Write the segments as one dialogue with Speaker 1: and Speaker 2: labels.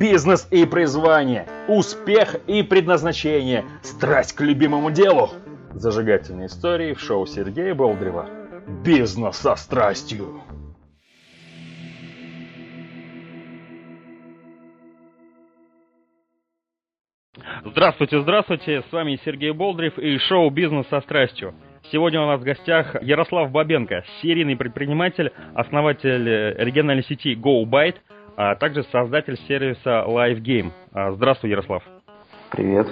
Speaker 1: Бизнес и призвание, успех и предназначение, страсть к любимому делу. Зажигательные истории в шоу Сергея Болдрева. Бизнес со страстью.
Speaker 2: Здравствуйте, здравствуйте, с вами Сергей Болдрев и шоу «Бизнес со страстью». Сегодня у нас в гостях Ярослав Бабенко, серийный предприниматель, основатель региональной сети GoByte, а также создатель сервиса LiveGame. А, здравствуй, Ярослав.
Speaker 3: Привет.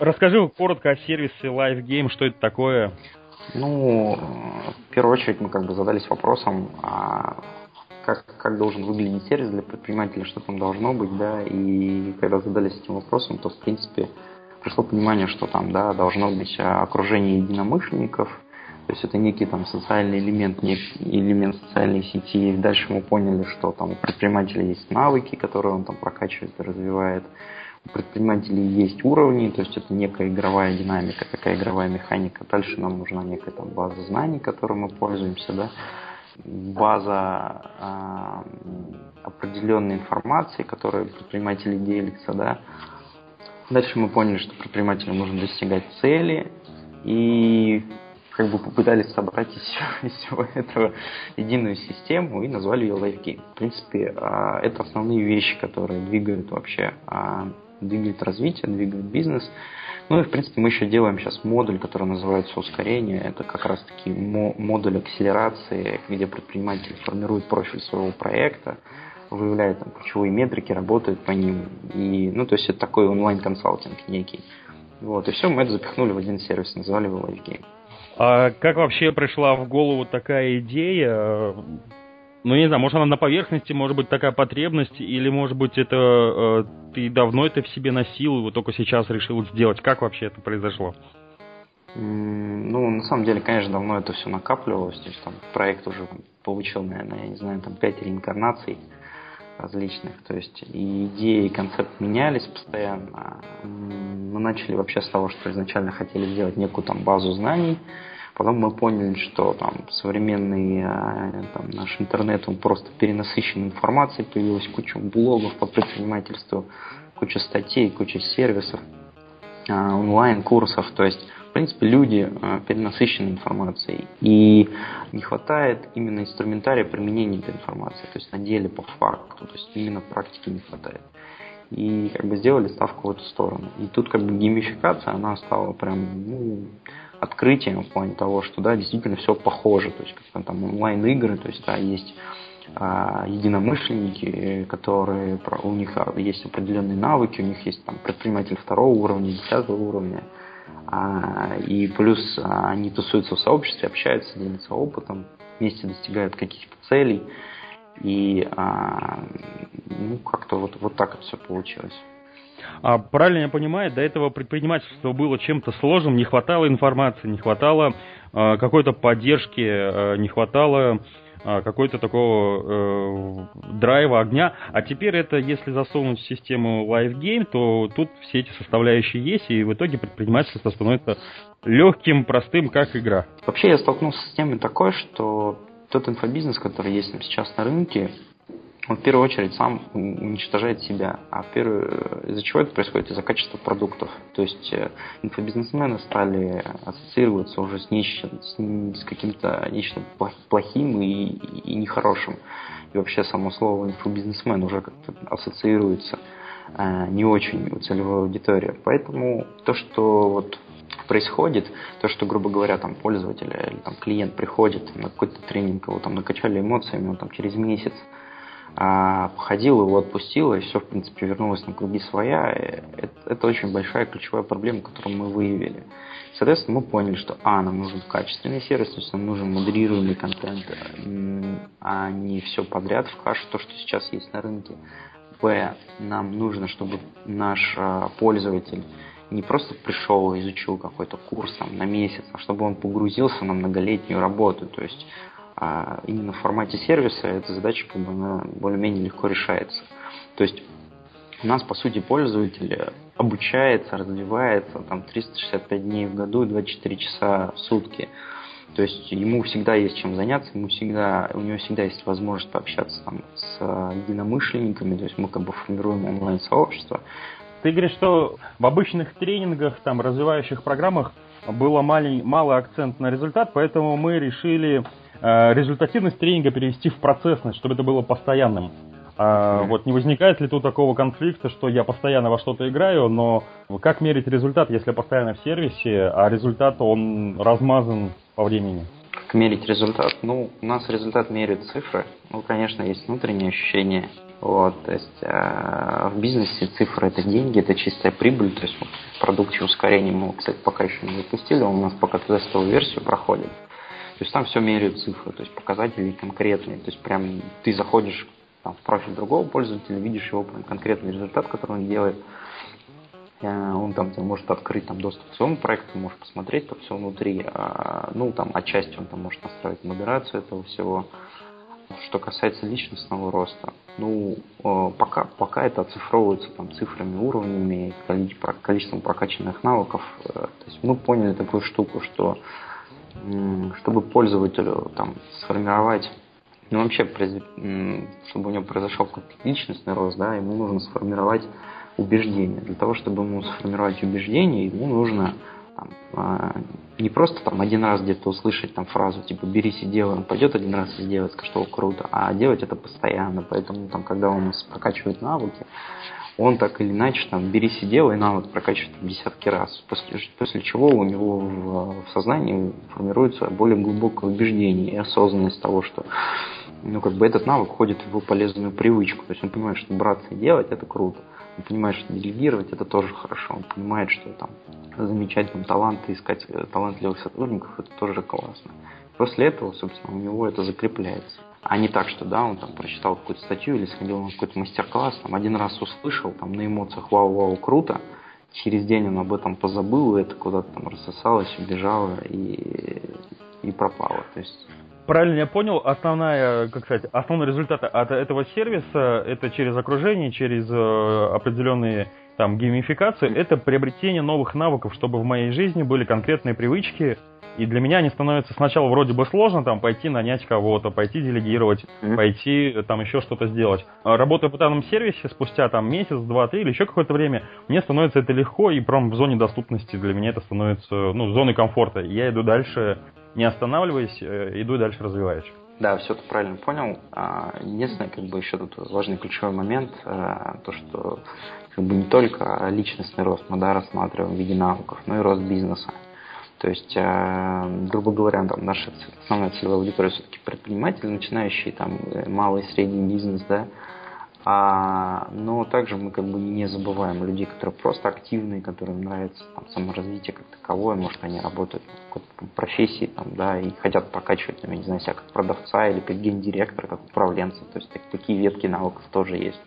Speaker 2: Расскажи коротко о сервисе LiveGame, что это такое?
Speaker 3: Ну, в первую очередь мы как бы задались вопросом, а как, как должен выглядеть сервис для предпринимателя, что там должно быть, да, и когда задались этим вопросом, то, в принципе, пришло понимание, что там, да, должно быть окружение единомышленников, то есть это некий там социальный элемент, некий элемент социальной сети. И дальше мы поняли, что там у предпринимателя есть навыки, которые он там прокачивает и развивает. У предпринимателей есть уровни, то есть это некая игровая динамика, такая игровая механика. Дальше нам нужна некая там база знаний, которой мы пользуемся, да, база э, определенной информации, которой предприниматели делятся, да. Дальше мы поняли, что предпринимателю нужно достигать цели, и как бы попытались собрать из всего, из всего этого единую систему и назвали ее LifeGame. В принципе, а, это основные вещи, которые двигают вообще, а, двигают развитие, двигают бизнес. Ну и, в принципе, мы еще делаем сейчас модуль, который называется ускорение. Это как раз-таки модуль акселерации, где предприниматель формирует профиль своего проекта, выявляет там, ключевые метрики, работает по ним. И, ну, то есть это такой онлайн-консалтинг некий. Вот, и все, мы это запихнули в один сервис, назвали его LifeGame.
Speaker 2: А как вообще пришла в голову такая идея? Ну, не знаю, может она на поверхности, может быть такая потребность, или может быть это э, ты давно это в себе носил, и вот только сейчас решил сделать. Как вообще это произошло?
Speaker 3: Ну, на самом деле, конечно, давно это все накапливалось. То есть там проект уже получил, наверное, я не знаю, там пять реинкарнаций различных. То есть и идеи, и концепт менялись постоянно. Мы начали вообще с того, что изначально хотели сделать некую там базу знаний. Потом мы поняли, что там современный э, там, наш интернет, он просто перенасыщен информацией, появилась куча блогов по предпринимательству, куча статей, куча сервисов, э, онлайн-курсов. То есть в принципе, люди э, перенасыщены информацией, и не хватает именно инструментария применения этой информации, то есть на деле по факту, то есть именно практики не хватает. И как бы сделали ставку в эту сторону. И тут как бы геймификация, она стала прям ну, открытием в плане того, что да, действительно все похоже, то есть как там онлайн-игры, то есть да, есть а, единомышленники, которые у них есть определенные навыки, у них есть там предприниматель второго уровня, десятого уровня, а, и плюс а, они тусуются в сообществе, общаются, делятся опытом, вместе достигают каких-то целей. И а, ну, как-то вот, вот так это все получилось.
Speaker 2: А правильно я понимаю, до этого предпринимательство было чем-то сложным, не хватало информации, не хватало э, какой-то поддержки, э, не хватало а, какой-то такого э, драйва, огня. А теперь это, если засунуть в систему Live Game, то тут все эти составляющие есть, и в итоге предпринимательство становится легким, простым, как игра.
Speaker 3: Вообще я столкнулся с темой такой, что тот инфобизнес, который есть сейчас на рынке, он в первую очередь сам уничтожает себя. А первую, из-за чего это происходит? Из-за качества продуктов. То есть э, инфобизнесмены стали ассоциироваться уже с, нечто, с, с каким-то нечто плохим и, и нехорошим. И вообще само слово инфобизнесмен уже как-то ассоциируется э, не очень у целевой аудитории. Поэтому то, что вот происходит, то, что, грубо говоря, там пользователь или там клиент приходит на какой-то тренинг, его там накачали эмоциями, он там через месяц а, походил, его отпустил, и все, в принципе, вернулось на круги своя. Это, это очень большая ключевая проблема, которую мы выявили. Соответственно, мы поняли, что А, нам нужен качественный сервис, то есть нам нужен модерируемый контент, а не все подряд в кашу, то, что сейчас есть на рынке. Б, нам нужно, чтобы наш а, пользователь не просто пришел и изучил какой-то курс там, на месяц, а чтобы он погрузился на многолетнюю работу. То есть а именно в формате сервиса эта задача как бы, более-менее легко решается. То есть у нас, по сути, пользователь обучается, развивается там 365 дней в году и 24 часа в сутки. То есть ему всегда есть чем заняться, ему всегда, у него всегда есть возможность пообщаться там, с единомышленниками, то есть мы как бы формируем онлайн-сообщество.
Speaker 2: Ты говоришь, что в обычных тренингах, там, развивающих программах было малый, малый акцент на результат, поэтому мы решили результативность тренинга перевести в процессность, чтобы это было постоянным. А вот не возникает ли тут такого конфликта, что я постоянно во что-то играю, но как мерить результат, если я постоянно в сервисе, а результат он размазан по времени?
Speaker 3: Как мерить результат? Ну, у нас результат меряют цифры. Ну, конечно, есть внутренние ощущения. Вот, то есть э, в бизнесе цифры это деньги, это чистая прибыль. То есть продукте ускорения мы, кстати, пока еще не запустили, он у нас пока тестовую версию проходит. То есть там все меряют цифры, то есть показатели конкретные. То есть прям ты заходишь там, в профиль другого пользователя, видишь его конкретный результат, который он делает. Э, он там может открыть там, доступ к своему проекту, можешь посмотреть там все внутри. А, ну, там отчасти он там может настроить модерацию этого всего. Что касается личностного роста, ну, э, пока, пока это оцифровывается там, цифрами, уровнями, количеством прокачанных навыков. Э, то есть мы поняли такую штуку, что чтобы пользователю там, сформировать ну, вообще, чтобы у него произошел какой-то личностный рост, да, ему нужно сформировать убеждение. Для того, чтобы ему сформировать убеждение, ему нужно там, а, не просто там один раз где-то услышать там фразу типа «берись и делай», он пойдет один раз и сделает, скажет, что круто, а делать это постоянно. Поэтому там, когда он прокачивает навыки, он так или иначе там «берись и делай» навык прокачивает десятки раз, после, после чего у него в, в сознании формируется более глубокое убеждение и осознанность того, что ну, как бы этот навык входит в его полезную привычку. То есть он понимает, что браться и делать это круто. Он понимает, что делегировать это тоже хорошо. Он понимает, что там замечать там таланты, искать э, талантливых сотрудников это тоже классно. После этого, собственно, у него это закрепляется. А не так, что да, он там прочитал какую-то статью или сходил на какой-то мастер-класс, там один раз услышал, там на эмоциях вау-вау, круто, через день он об этом позабыл, и это куда-то там рассосалось, убежало и, и пропало. То есть
Speaker 2: правильно я понял, основная, как сказать, основной результат от этого сервиса это через окружение, через э, определенные там геймификации, это приобретение новых навыков, чтобы в моей жизни были конкретные привычки, и для меня они становятся сначала вроде бы сложно, там, пойти нанять кого-то, пойти делегировать, mm-hmm. пойти там еще что-то сделать. А работая по данному сервисе, спустя там месяц, два, три или еще какое-то время, мне становится это легко, и прям в зоне доступности для меня это становится, ну, зоной комфорта. Я иду дальше не останавливаясь, э, иду дальше развиваюсь.
Speaker 3: Да, все ты правильно понял. А, единственное, как бы еще тут важный ключевой момент, э, то, что как бы не только личностный рост мы да, рассматриваем в виде навыков, но и рост бизнеса. То есть, э, грубо говоря, там наша основная целевая аудитория все-таки предприниматели, начинающие там малый и средний бизнес, да, а, но также мы как бы не забываем людей, которые просто активные, которым нравится там, саморазвитие как таковое, может они работают в какой-то профессии там, да, и хотят прокачивать, там, я не знаю, себя как продавца или как гендиректора, как управленца. То есть так, такие ветки навыков тоже есть.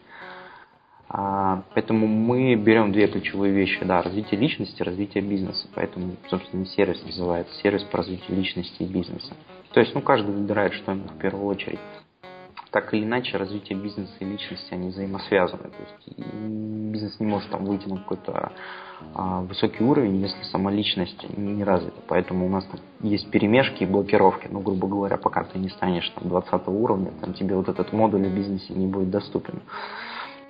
Speaker 3: А, поэтому мы берем две ключевые вещи, да, развитие личности, развитие бизнеса. Поэтому, собственно, сервис называется сервис по развитию личности и бизнеса. То есть, ну, каждый выбирает, что ему в первую очередь так или иначе развитие бизнеса и личности, они взаимосвязаны. То есть бизнес не может там выйти на какой-то а, высокий уровень, если сама личность не развита. Поэтому у нас там есть перемешки и блокировки. Ну, грубо говоря, пока ты не станешь там 20 уровня, там тебе вот этот модуль в бизнесе не будет доступен.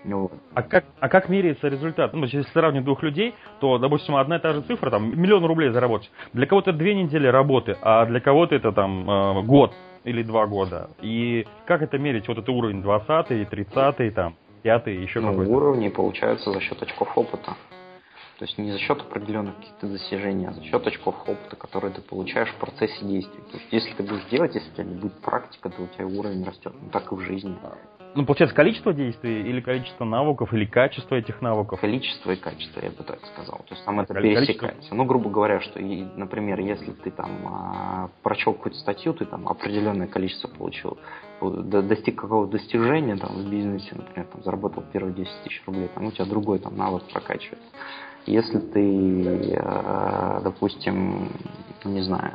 Speaker 2: Вот. А как, а как меряется результат? Ну, если сравнивать двух людей, то, допустим, одна и та же цифра, там, миллион рублей заработать. Для кого-то две недели работы, а для кого-то это там э, год или два года. И как это мерить? Вот это уровень 20 30 там, 5 еще
Speaker 3: ну,
Speaker 2: какой-то?
Speaker 3: Уровни получаются за счет очков опыта. То есть не за счет определенных каких-то достижений, а за счет очков опыта, которые ты получаешь в процессе действий. То есть если ты будешь делать, если у тебя не будет практика, то у тебя уровень растет. Ну так и в жизни.
Speaker 2: Ну, получается, количество действий или количество навыков, или качество этих навыков?
Speaker 3: Количество и качество, я бы так сказал. То есть там это пересекается. Количество? Ну, грубо говоря, что, и, например, если ты там а, прочел какую-то статью, ты там определенное количество получил, достиг какого-то достижения там в бизнесе, например, там заработал первые 10 тысяч рублей, там у тебя другой там навык прокачивается. Если ты, а, допустим, не знаю,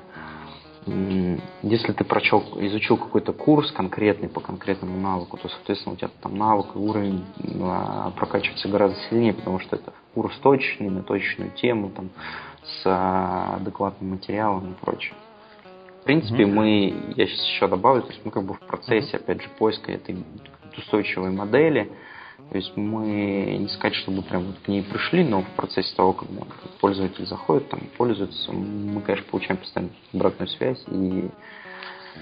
Speaker 3: если ты прочел, изучил какой-то курс конкретный по конкретному навыку, то, соответственно, у тебя там навык и уровень а, прокачивается гораздо сильнее, потому что это курс точный, на точную тему, там, с а, адекватным материалом и прочее. принципе, mm-hmm. мы, я сейчас еще добавлю, то есть мы как бы в процессе, опять же, поиска этой устойчивой модели. То есть мы не сказать, чтобы прям вот к ней пришли, но в процессе того, как пользователь заходит, там пользуется, мы, конечно, получаем постоянно обратную связь и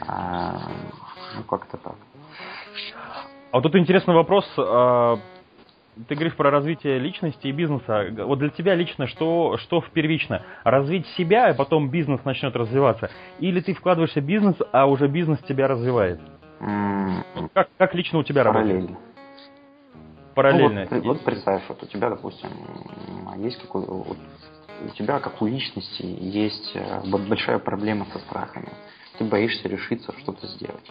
Speaker 3: а, ну как-то так.
Speaker 2: А вот тут интересный вопрос. А, ты говоришь про развитие личности и бизнеса. Вот для тебя лично что, что в первично? Развить себя, а потом бизнес начнет развиваться? Или ты вкладываешься в бизнес, а уже бизнес тебя развивает? Mm. Как, как лично у тебя работает? Параллельно.
Speaker 3: Ну, вот, вот представь, вот у тебя, допустим, есть какой вот, у тебя, как у личности, есть э, большая проблема со страхами. Ты боишься решиться что-то сделать.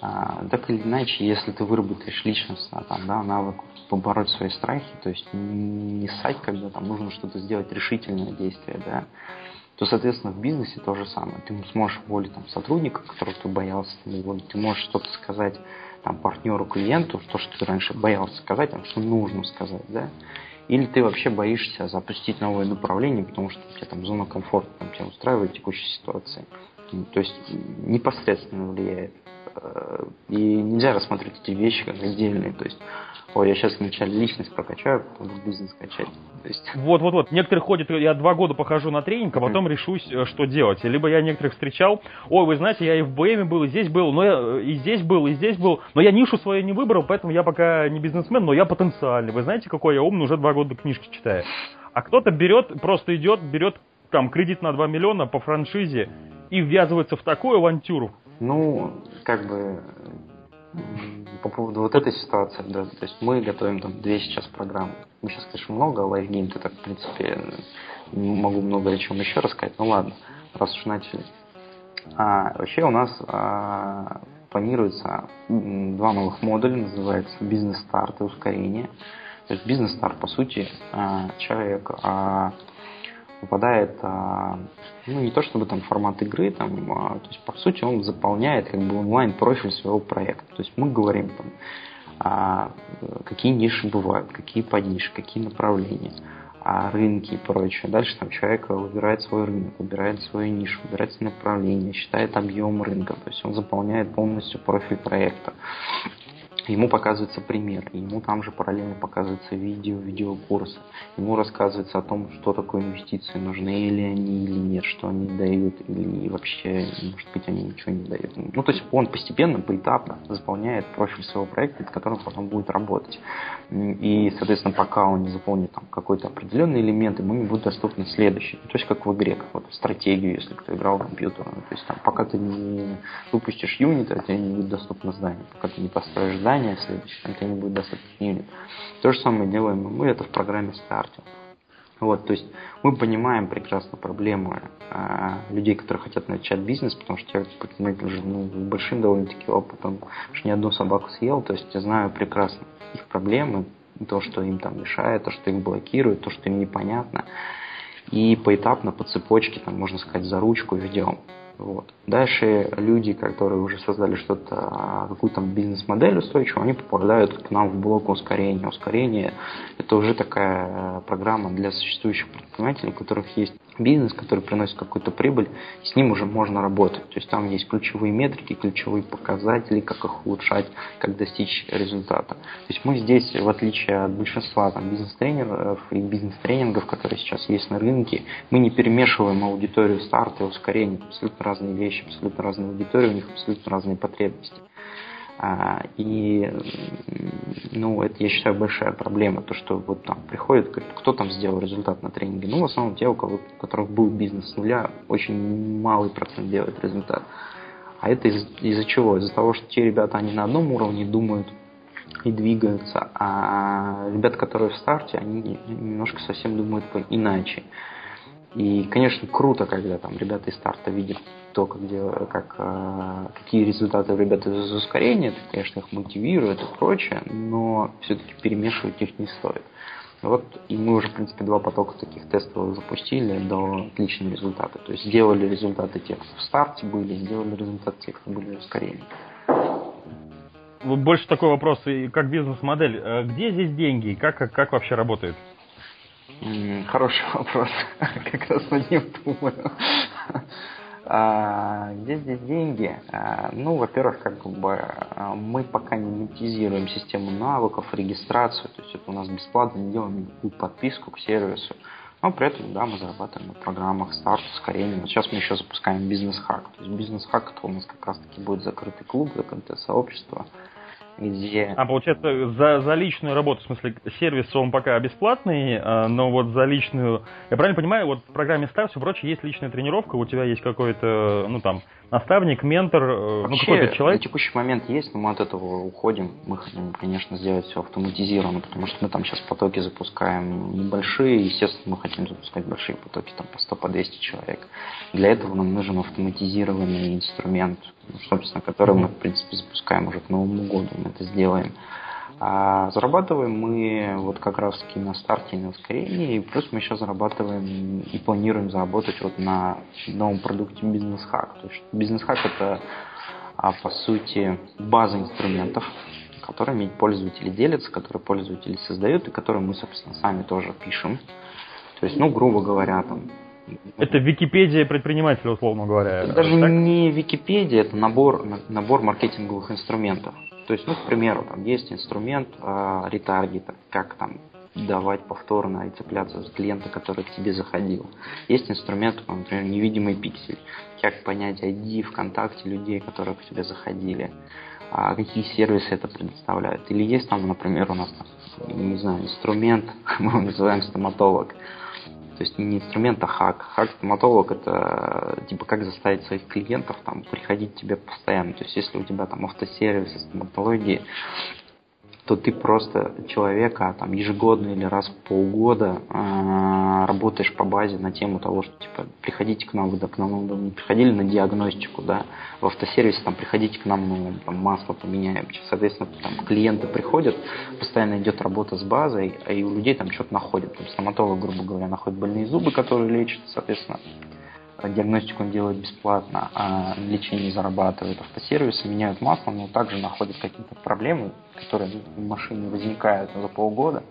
Speaker 3: А, так или иначе, если ты выработаешь личностно там, да, навык побороть свои страхи, то есть не ссать, когда там нужно что-то сделать, решительное действие, да, то, соответственно, в бизнесе то же самое. Ты сможешь уволить там, сотрудника, которого ты боялся уволить, ты можешь что-то сказать там, партнеру, клиенту, то, что ты раньше боялся сказать, там, что нужно сказать, да, или ты вообще боишься запустить новое направление, потому что у тебя там зона комфорта там, тебя устраивает текущей ситуации. То есть непосредственно влияет. Э, и нельзя рассматривать эти вещи как отдельные. То есть, ой, я сейчас вначале личность прокачаю, потом бизнес качать. То есть...
Speaker 2: Вот, вот, вот. Некоторые ходят, я два года похожу на тренинг, а потом mm-hmm. решусь, э, что делать. Либо я некоторых встречал, ой, вы знаете, я и в БМе был, и здесь был, но я э, и здесь был, и здесь был, но я нишу свою не выбрал, поэтому я пока не бизнесмен, но я потенциальный. Вы знаете, какой я умный, уже два года книжки читаю. А кто-то берет, просто идет, берет там кредит на 2 миллиона по франшизе и ввязывается в такую авантюру.
Speaker 3: Ну, как бы по поводу вот этой ситуации, да, то есть мы готовим там две сейчас программы. Мы сейчас, конечно, много, лайфгейм, ты так, в принципе, могу много о чем еще рассказать, ну ладно, раз уж начали. А, вообще у нас а, планируется два новых модуля, называется бизнес-старт и ускорение. То есть бизнес-старт, по сути, а, человек а, попадает, а, ну не то чтобы там формат игры, там, а, то есть по сути он заполняет как бы онлайн профиль своего проекта. То есть мы говорим там, а, какие ниши бывают, какие подниши, какие направления, рынки и прочее. Дальше там человек выбирает свой рынок, выбирает свою нишу, выбирает направление, считает объем рынка, то есть он заполняет полностью профиль проекта ему показывается пример, ему там же параллельно показывается видео, видеокурсы, ему рассказывается о том, что такое инвестиции, нужны ли они или нет, что они дают, или вообще, может быть, они ничего не дают. Ну, то есть он постепенно, поэтапно заполняет профиль своего проекта, над которым потом будет работать. И, соответственно, пока он не заполнит там какой-то определенный элемент, ему не будет доступны следующий. То есть как в игре, как вот стратегию, если кто играл в компьютер. То есть там, пока ты не выпустишь юнит, а тебе не будет доступно здание. Пока ты не построишь здание, задание следующее, там тебе не будет достаточно юнит. То же самое делаем мы, это в программе старте. Вот, то есть мы понимаем прекрасно проблемы э, людей, которые хотят начать бизнес, потому что я предприниматель уже ну, большим довольно-таки опытом, что ни одну собаку съел, то есть я знаю прекрасно их проблемы, то, что им там мешает, то, что их блокирует, то, что им непонятно. И поэтапно, по цепочке, там, можно сказать, за ручку ведем. Вот. Дальше люди, которые уже создали что-то, какую-то бизнес-модель устойчивую, они попадают к нам в блок ускорения. Ускорение – это уже такая программа для существующих предпринимателей, у которых есть бизнес, который приносит какую-то прибыль, с ним уже можно работать. То есть там есть ключевые метрики, ключевые показатели, как их улучшать, как достичь результата. То есть мы здесь, в отличие от большинства там, бизнес-тренеров и бизнес-тренингов, которые сейчас есть на рынке, мы не перемешиваем аудиторию старта и ускорения. Абсолютно разные вещи, абсолютно разные аудитории, у них абсолютно разные потребности. А, и, ну, это, я считаю, большая проблема, то, что вот там приходит, говорит, кто там сделал результат на тренинге. Ну, в основном те, у, кого, у которых был бизнес с нуля, очень малый процент делает результат. А это из- из-за чего? Из-за того, что те ребята, они на одном уровне думают и двигаются, а ребята, которые в старте, они немножко совсем думают иначе. И, конечно, круто, когда там ребята из старта видят то, как, как, а, какие результаты у ребят из ускорения, это, конечно, их мотивирует и прочее, но все-таки перемешивать их не стоит. Вот, и мы уже, в принципе, два потока таких тестов запустили до отличные результаты. То есть сделали результаты тех, кто в старте были, сделали результаты тех, кто были в ускорении.
Speaker 2: Больше такой вопрос, и как бизнес-модель. Э, где здесь деньги? Как, как, как вообще работает?
Speaker 3: Хороший вопрос. Как раз над ним думаю. А, где здесь деньги? А, ну, во-первых, как бы а, мы пока не монетизируем систему навыков, регистрацию, то есть это у нас бесплатно, не делаем никакую подписку к сервису. Но при этом, да, мы зарабатываем на программах старт, ускорение. Вот сейчас мы еще запускаем бизнес-хак. То есть бизнес-хак это у нас как раз-таки будет закрытый клуб, закрытое сообщество, где...
Speaker 2: А получается, за, за личную работу, в смысле, сервис он пока бесплатный, а, но вот за личную... Я правильно понимаю, вот в программе Star, все прочее, есть личная тренировка, у тебя есть какой-то, ну там, наставник, ментор, э, ну,
Speaker 3: Вообще,
Speaker 2: ну какой-то человек?
Speaker 3: на текущий момент есть, но мы от этого уходим. Мы хотим, конечно, сделать все автоматизированно, потому что мы там сейчас потоки запускаем небольшие, естественно, мы хотим запускать большие потоки, там по 100, по 200 человек. Для этого нам нужен автоматизированный инструмент, собственно, который мы, в принципе, запускаем уже к Новому году, мы это сделаем. А зарабатываем мы вот как раз таки на старте и на ускорении, и плюс мы еще зарабатываем и планируем заработать вот на новом продукте Hack. То есть Hack это а, по сути база инструментов, которыми пользователи делятся, которые пользователи создают и которые мы, собственно, сами тоже пишем. То есть, ну, грубо говоря, там
Speaker 2: это Википедия предпринимателя, условно говоря.
Speaker 3: Это даже так? не Википедия, это набор, набор маркетинговых инструментов. То есть, ну, к примеру, там есть инструмент э, ретаргета, как там давать повторно и цепляться с клиента, который к тебе заходил. Есть инструмент, например, невидимый пиксель, как понять ID ВКонтакте людей, которые к тебе заходили, а какие сервисы это предоставляют. Или есть там, например, у нас, не знаю, инструмент, мы его называем стоматолог, то есть не инструмент, а хак. Хак-стоматолог это типа как заставить своих клиентов там приходить к тебе постоянно. То есть если у тебя там автосервис стоматологии, то ты просто человека там ежегодно или раз в полгода э, работаешь по базе на тему того, что типа приходите к нам, вы к нам ну, приходили на диагностику, да, в автосервисе там приходите к нам, ну, там масло поменяем. Соответственно, там клиенты приходят, постоянно идет работа с базой, а и у людей там что-то находят. Там стоматолог, грубо говоря, находит больные зубы, которые лечат, соответственно, диагностику он делает бесплатно, а лечение зарабатывает. Автосервисы меняют масло, но также находят какие-то проблемы, которые в машине возникают за полгода.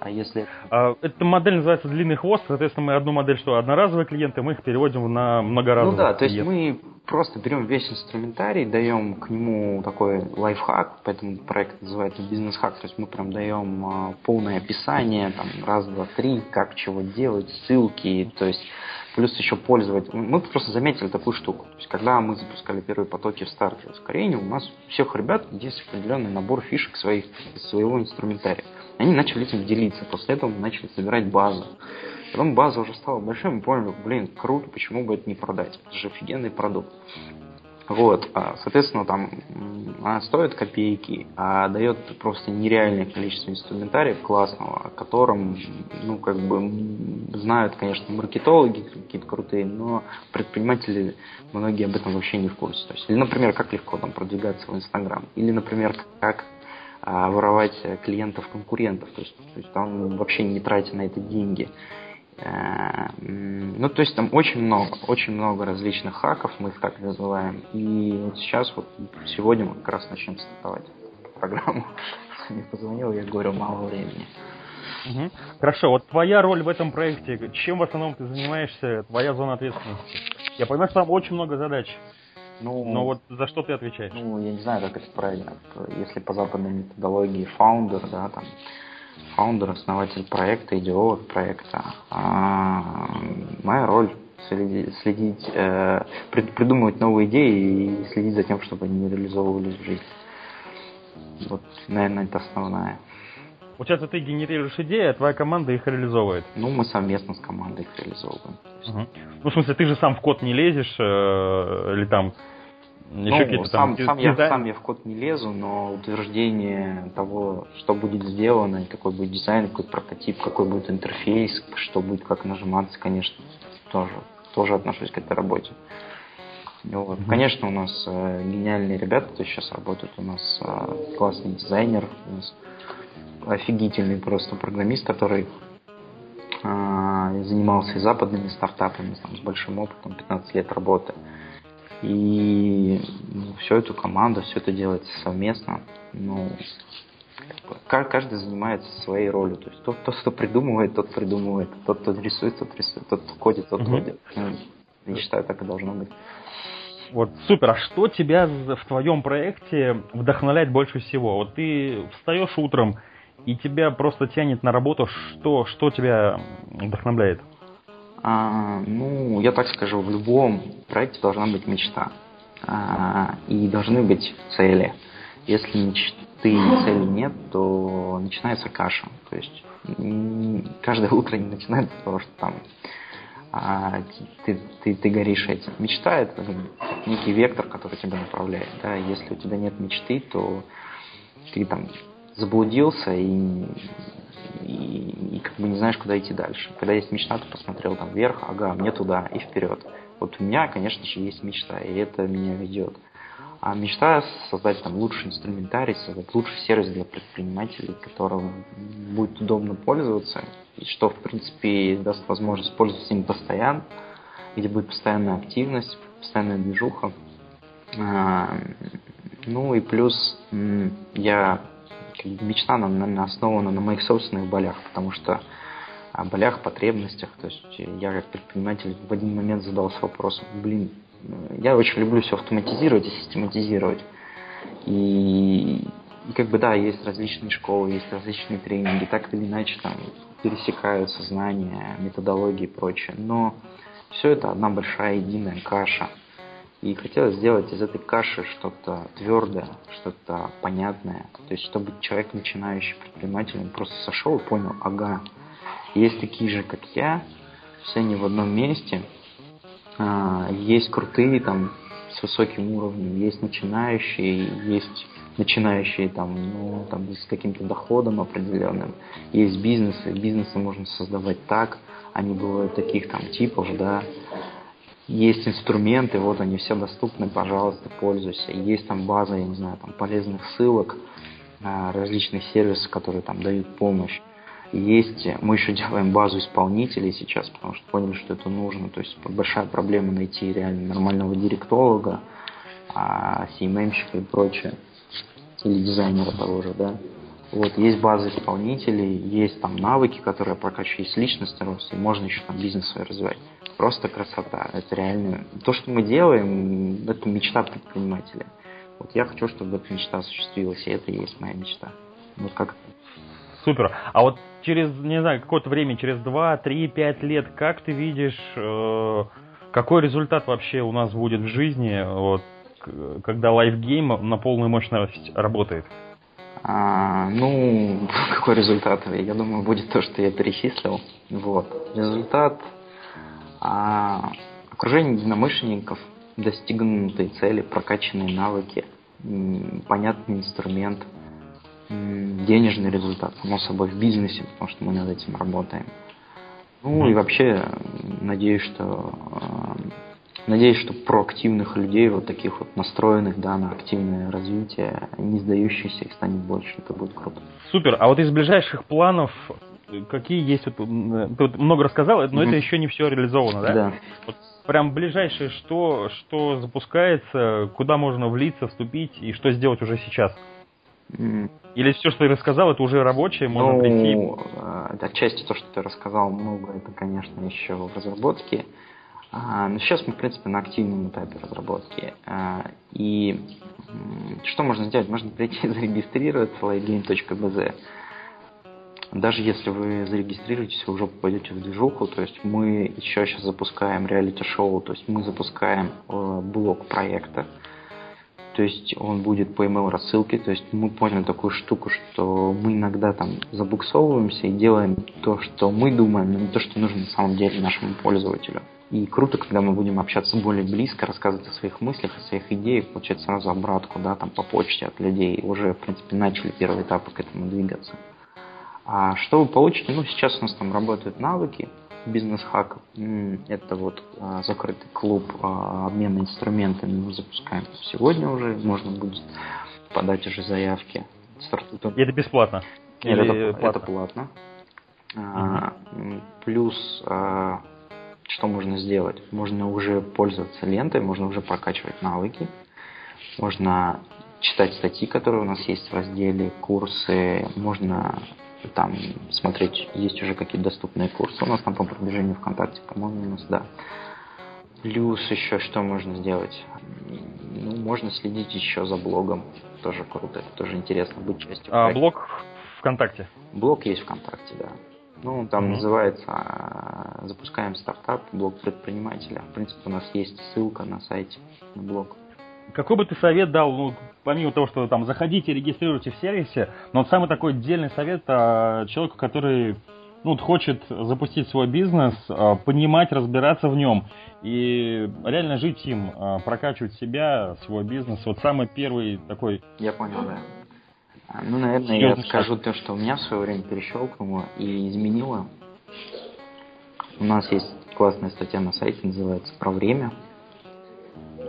Speaker 3: А если...
Speaker 2: А, эта модель называется длинный хвост, соответственно, мы одну модель, что одноразовые клиенты, мы их переводим на многоразовые.
Speaker 3: Ну да, то есть мы просто берем весь инструментарий, даем к нему такой лайфхак, поэтому проект называется бизнес-хак, то есть мы прям даем а, полное описание, там, раз, два, три, как чего делать, ссылки, то есть плюс еще пользовать. Мы просто заметили такую штуку. То есть, когда мы запускали первые потоки в старте ускорения, у нас у всех ребят есть определенный набор фишек своих, своего инструментария. Они начали этим делиться. После этого мы начали собирать базу. Потом база уже стала большой, мы поняли, блин, круто, почему бы это не продать? Это же офигенный продукт. Вот, а, соответственно, там она стоит копейки, а дает просто нереальное количество инструментариев классного, о котором, ну, как бы, знают, конечно, маркетологи какие-то крутые, но предприниматели многие об этом вообще не в курсе. То есть, или, например, как легко там продвигаться в Инстаграм, или, например, как а, воровать клиентов конкурентов, то есть, то есть там вообще не тратя на это деньги. Э, ну, то есть там очень много, очень много различных хаков, мы их так называем. И вот сейчас, вот сегодня мы как раз начнем стартовать программу. Мне позвонил, я говорю, мало времени.
Speaker 2: Угу. Хорошо, вот твоя роль в этом проекте, чем в основном ты занимаешься, твоя зона ответственности? Я понимаю, что там очень много задач. Ну, Но вот за что ты отвечаешь?
Speaker 3: Ну, я не знаю, как это правильно. Если по западной методологии фаундер, да, там фаундер, основатель проекта, идеолог проекта. А моя роль следить, следить э, придумывать новые идеи и следить за тем, чтобы они реализовывались в жизнь. Вот, наверное, это основная.
Speaker 2: Получается, ты генерируешь идеи, а твоя команда их реализовывает.
Speaker 3: Ну, мы совместно с командой их реализовываем.
Speaker 2: Угу. Ну, в смысле, ты же сам в код не лезешь, э, или там
Speaker 3: еще ну, сам, там... Сам я, сам я в код не лезу, но утверждение того, что будет сделано, какой будет дизайн, какой прототип, какой будет интерфейс, что будет как нажиматься, конечно, тоже, тоже отношусь к этой работе. Вот. Mm-hmm. Конечно, у нас э, гениальные ребята, кто сейчас работают, у нас э, классный дизайнер, у нас офигительный просто программист, который э, занимался и западными стартапами, там, с большим опытом, 15 лет работы. И ну, всю эту команду, все это делается совместно. Ну, каждый занимается своей ролью. То есть тот, тот, кто придумывает, тот придумывает, тот, кто рисует, тот рисует, тот, кто ходит, тот ходит. Ну, Я считаю, так и должно быть.
Speaker 2: Вот, супер. А что тебя в твоем проекте вдохновляет больше всего? Вот ты встаешь утром, и тебя просто тянет на работу. Что, что тебя вдохновляет?
Speaker 3: А, ну, я так скажу, в любом проекте должна быть мечта. А, и должны быть цели. Если мечты и цели нет, то начинается каша. То есть каждое утро не начинается с того, что там а, ты, ты, ты горишь этим. Мечта это некий вектор, который тебя направляет. Да? Если у тебя нет мечты, то ты там заблудился и, и, и как бы не знаешь, куда идти дальше. Когда есть мечта, ты посмотрел там вверх, ага, мне туда и вперед. Вот у меня, конечно же, есть мечта, и это меня ведет. А мечта создать там лучший инструментарий, создать лучший сервис для предпринимателей, которым будет удобно пользоваться, и что, в принципе, даст возможность пользоваться им постоянно, где будет постоянная активность, постоянная движуха. А, ну и плюс я мечта, наверное, основана на моих собственных болях, потому что о болях, потребностях. То есть я как предприниматель в один момент задался вопросом, блин, я очень люблю все автоматизировать и систематизировать. И, и как бы да, есть различные школы, есть различные тренинги, так или иначе там пересекаются знания, методологии и прочее. Но все это одна большая единая каша. И хотелось сделать из этой каши что-то твердое, что-то понятное. То есть, чтобы человек, начинающий предприниматель, он просто сошел и понял, ага, есть такие же, как я, все они в одном месте, а, есть крутые там с высоким уровнем, есть начинающие, есть начинающие там, ну, там с каким-то доходом определенным, есть бизнесы, бизнесы можно создавать так, они бывают таких там типов, да, есть инструменты, вот они все доступны, пожалуйста, пользуйся. Есть там база, я не знаю, там полезных ссылок, а, различных сервисов, которые там дают помощь. Есть, мы еще делаем базу исполнителей сейчас, потому что поняли, что это нужно. То есть большая проблема найти реально нормального директолога, CMM-щика и прочее, или дизайнера того же, да. Вот, есть база исполнителей, есть там навыки, которые прокачивают, есть личностный рост, и можно еще там бизнес свой развивать. Просто красота. Это реально... То, что мы делаем, это мечта предпринимателя. Вот я хочу, чтобы эта мечта осуществилась, и это и есть моя мечта. Вот как
Speaker 2: Супер. А вот через, не знаю, какое-то время, через 2, 3, 5 лет, как ты видишь, э, какой результат вообще у нас будет в жизни, вот, когда лайфгейм на полную мощность работает?
Speaker 3: А, ну, какой результат? Я думаю, будет то, что я перечислил. Вот. Результат а, окружение единомышленников, достигнутые цели, прокачанные навыки, понятный инструмент – денежный результат, само собой, в бизнесе, потому что мы над этим работаем. Ну и вообще, надеюсь, что надеюсь, что проактивных людей, вот таких вот настроенных, да, на активное развитие, не сдающихся, их станет больше. Это будет круто.
Speaker 2: Супер. А вот из ближайших планов какие есть? Вот, ты вот много рассказал, но mm-hmm. это еще не все реализовано, да?
Speaker 3: Да.
Speaker 2: Вот прям ближайшее, что, что запускается, куда можно влиться, вступить и что сделать уже сейчас? Или все, что ты рассказал, это уже рабочее, можно ну, прийти?
Speaker 3: А, отчасти то, что ты рассказал, много, это, конечно, еще в разработке. А, но сейчас мы, в принципе, на активном этапе разработки. А, и что можно сделать? Можно прийти зарегистрироваться в lightgame.bz. Даже если вы зарегистрируетесь, вы уже попадете в движуху. То есть мы еще сейчас запускаем реалити-шоу, то есть мы запускаем э, блок проекта то есть он будет по email рассылке, то есть мы поняли такую штуку, что мы иногда там забуксовываемся и делаем то, что мы думаем, но не то, что нужно на самом деле нашему пользователю. И круто, когда мы будем общаться более близко, рассказывать о своих мыслях, о своих идеях, получать сразу обратку, да, там по почте от людей. Уже, в принципе, начали первые этапы к этому двигаться. А что вы получите? Ну, сейчас у нас там работают навыки, бизнес-хак. Это вот а, закрытый клуб а, обмена инструментами мы запускаем сегодня уже. Можно будет подать уже заявки.
Speaker 2: Стартует. И это бесплатно?
Speaker 3: Нет, Или это платно? Это платно. А, плюс а, что можно сделать? Можно уже пользоваться лентой, можно уже прокачивать навыки, можно читать статьи, которые у нас есть в разделе, курсы, можно там смотреть, есть уже какие-то доступные курсы у нас там по продвижению ВКонтакте, по-моему, у нас, да. Плюс еще что можно сделать? Ну, можно следить еще за блогом. Тоже круто, тоже интересно быть частью.
Speaker 2: А, блог ВКонтакте?
Speaker 3: Блог есть ВКонтакте, да. Ну, там mm-hmm. называется «Запускаем стартап», блог предпринимателя. В принципе, у нас есть ссылка на сайте, на блог.
Speaker 2: Какой бы ты совет дал, ну, помимо того, что там заходите, регистрируйте в сервисе, но вот самый такой отдельный совет а, человеку, который ну, вот хочет запустить свой бизнес, а, понимать, разбираться в нем и реально жить им, а, прокачивать себя, свой бизнес. Вот самый первый такой...
Speaker 3: Я понял, да. А, ну, наверное, я скажу то, что у меня в свое время перещелкнуло и изменило. У нас есть классная статья на сайте, называется «Про время».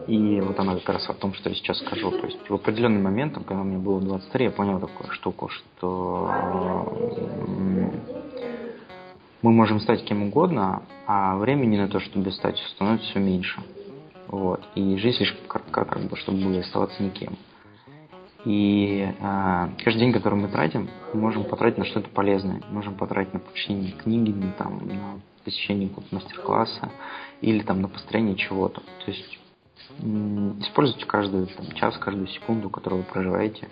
Speaker 3: И вот она как раз о том, что я сейчас скажу. То есть в определенный момент, когда мне было 23, я понял такую штуку, что мы можем стать кем угодно, а времени на то, чтобы стать, становится все меньше. Вот. И жизнь слишком коротка, как бы, чтобы оставаться никем. И э, каждый день, который мы тратим, мы можем потратить на что-то полезное. Можем потратить на прочтение книги, на, там, на посещение мастер-класса или там, на построение чего-то. То есть используйте каждый там, час, каждую секунду, которую вы проживаете,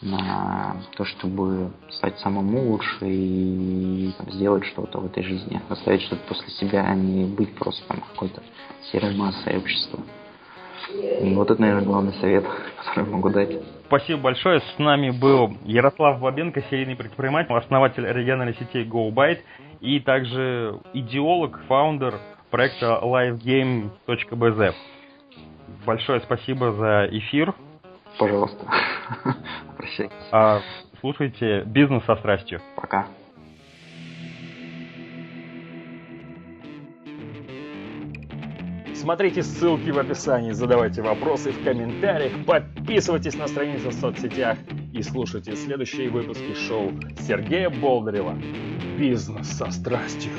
Speaker 3: на то, чтобы стать самому лучше и там, сделать что-то в этой жизни, оставить что-то после себя, а не быть просто там какой-то серой массой общества. И вот это, наверное, главный совет, который могу дать.
Speaker 2: Спасибо большое. С нами был Ярослав Бабенко, серийный предприниматель, основатель региональной сети GoByte и также идеолог, фаундер проекта livegame.bz. Большое спасибо за эфир.
Speaker 3: Пожалуйста. Прощайте.
Speaker 2: А, слушайте «Бизнес со страстью».
Speaker 3: Пока.
Speaker 1: Смотрите ссылки в описании, задавайте вопросы в комментариях, подписывайтесь на страницу в соцсетях и слушайте следующие выпуски шоу Сергея Болдырева «Бизнес со страстью».